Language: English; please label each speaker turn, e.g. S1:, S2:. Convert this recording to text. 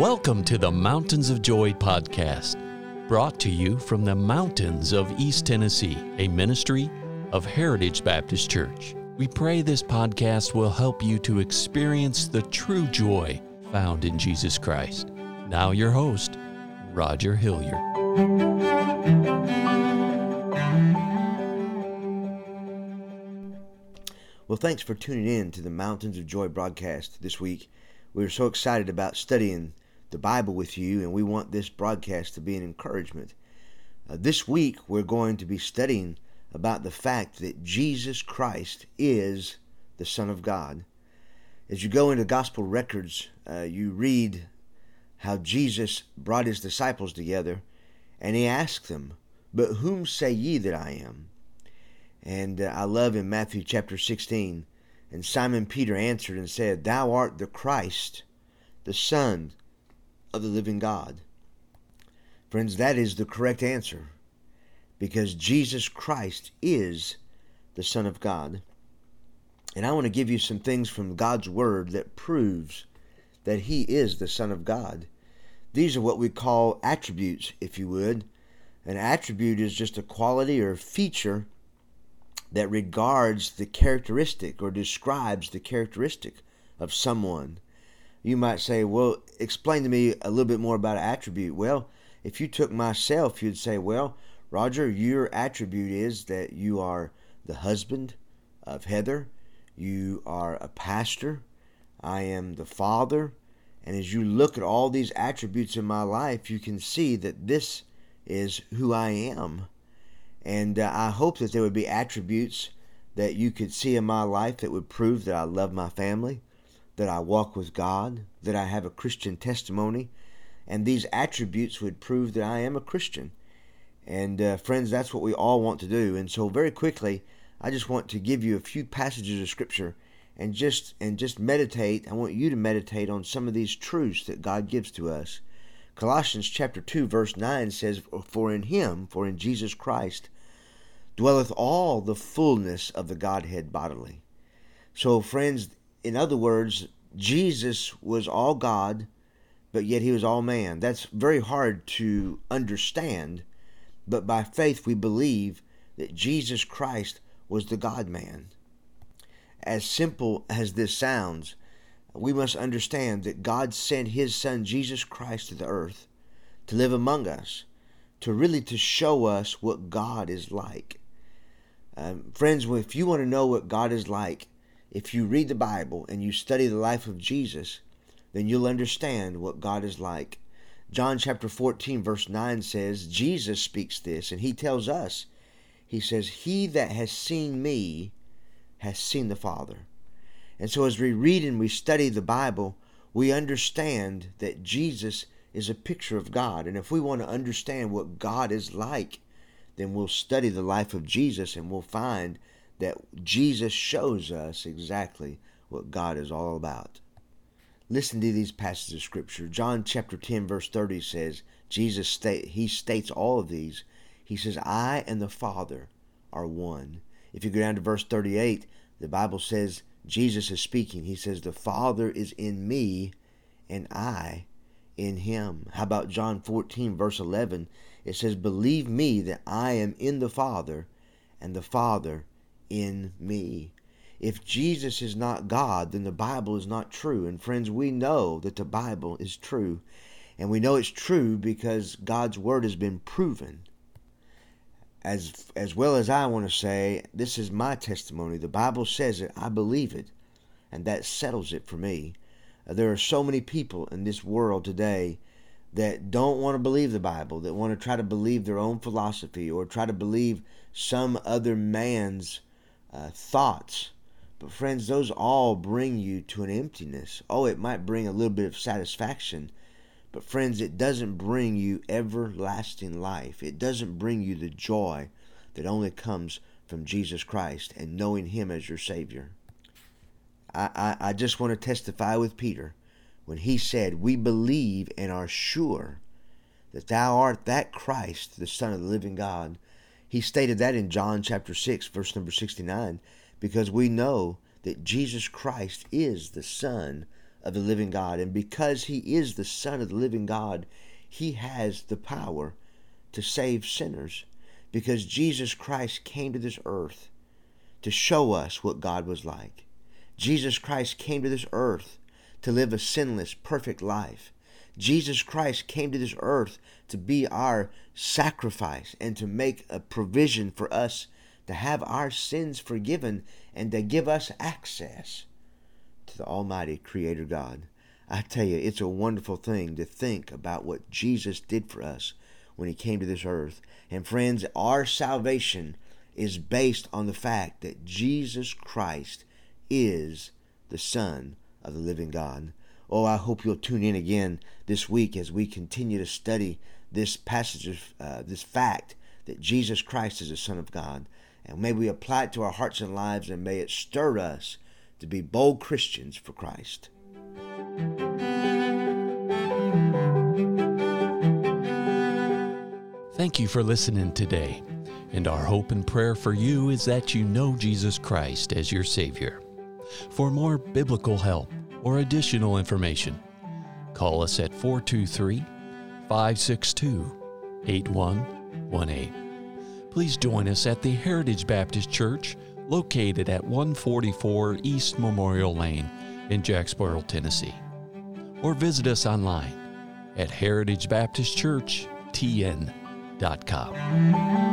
S1: Welcome to the Mountains of Joy podcast, brought to you from the mountains of East Tennessee, a ministry of Heritage Baptist Church. We pray this podcast will help you to experience the true joy found in Jesus Christ. Now, your host, Roger Hilliard.
S2: Well, thanks for tuning in to the Mountains of Joy broadcast this week. We're so excited about studying the Bible with you, and we want this broadcast to be an encouragement. Uh, this week, we're going to be studying about the fact that Jesus Christ is the Son of God. As you go into gospel records, uh, you read how Jesus brought his disciples together and he asked them, But whom say ye that I am? And uh, I love in Matthew chapter 16, and Simon Peter answered and said, Thou art the Christ, the Son of the living God. Friends, that is the correct answer because Jesus Christ is the Son of God. And I want to give you some things from God's Word that proves that He is the Son of God. These are what we call attributes, if you would. An attribute is just a quality or feature that regards the characteristic or describes the characteristic of someone. You might say, well, explain to me a little bit more about an attribute. Well, if you took myself, you'd say, well, Roger, your attribute is that you are the husband of Heather, you are a pastor, I am the father. And as you look at all these attributes in my life, you can see that this is who I am. And uh, I hope that there would be attributes that you could see in my life that would prove that I love my family, that I walk with God, that I have a Christian testimony. And these attributes would prove that I am a Christian. And uh, friends, that's what we all want to do. And so, very quickly, I just want to give you a few passages of Scripture and just and just meditate. I want you to meditate on some of these truths that God gives to us. Colossians chapter 2 verse 9 says for in him for in Jesus Christ dwelleth all the fullness of the Godhead bodily. So friends, in other words, Jesus was all God, but yet he was all man. That's very hard to understand, but by faith we believe that Jesus Christ was the God man. As simple as this sounds, we must understand that God sent his son Jesus Christ to the earth to live among us, to really to show us what God is like. Um, friends, if you want to know what God is like, if you read the Bible and you study the life of Jesus, then you'll understand what God is like. John chapter 14, verse 9 says, Jesus speaks this, and he tells us, he says, He that has seen me has seen the Father. And so as we read and we study the Bible, we understand that Jesus is a picture of God. And if we want to understand what God is like, then we'll study the life of Jesus and we'll find that Jesus shows us exactly what God is all about. Listen to these passages of scripture. John chapter 10 verse 30 says, Jesus state he states all of these. He says, "I and the Father are one." If you go down to verse 38, the Bible says Jesus is speaking. He says, "The Father is in me and I in him." How about John 14 verse 11? It says, "Believe me that I am in the Father and the Father in me." If Jesus is not God, then the Bible is not true. And friends, we know that the Bible is true. And we know it's true because God's word has been proven. As as well as I want to say, this is my testimony. The Bible says it, I believe it, and that settles it for me. Uh, there are so many people in this world today that don't want to believe the Bible, that want to try to believe their own philosophy or try to believe some other man's uh, thoughts but, friends, those all bring you to an emptiness. Oh, it might bring a little bit of satisfaction. But, friends, it doesn't bring you everlasting life. It doesn't bring you the joy that only comes from Jesus Christ and knowing Him as your Savior. I, I, I just want to testify with Peter when he said, We believe and are sure that thou art that Christ, the Son of the living God. He stated that in John chapter 6, verse number 69 because we know that Jesus Christ is the Son of the living God. And because he is the Son of the living God, he has the power to save sinners because Jesus Christ came to this earth to show us what God was like. Jesus Christ came to this earth to live a sinless, perfect life. Jesus Christ came to this earth to be our sacrifice and to make a provision for us to have our sins forgiven and to give us access to the Almighty Creator God. I tell you, it's a wonderful thing to think about what Jesus did for us when He came to this earth. And friends, our salvation is based on the fact that Jesus Christ is the Son of the living God. Oh, I hope you'll tune in again this week as we continue to study this passage of uh, this fact that Jesus Christ is the Son of God. And may we apply it to our hearts and lives and may it stir us to be bold Christians for Christ.
S1: Thank you for listening today. And our hope and prayer for you is that you know Jesus Christ as your Savior. For more biblical help or additional information, call us at 423 562 8118. Please join us at the Heritage Baptist Church located at 144 East Memorial Lane in Jacksboro, Tennessee. Or visit us online at heritagebaptistchurchtn.com.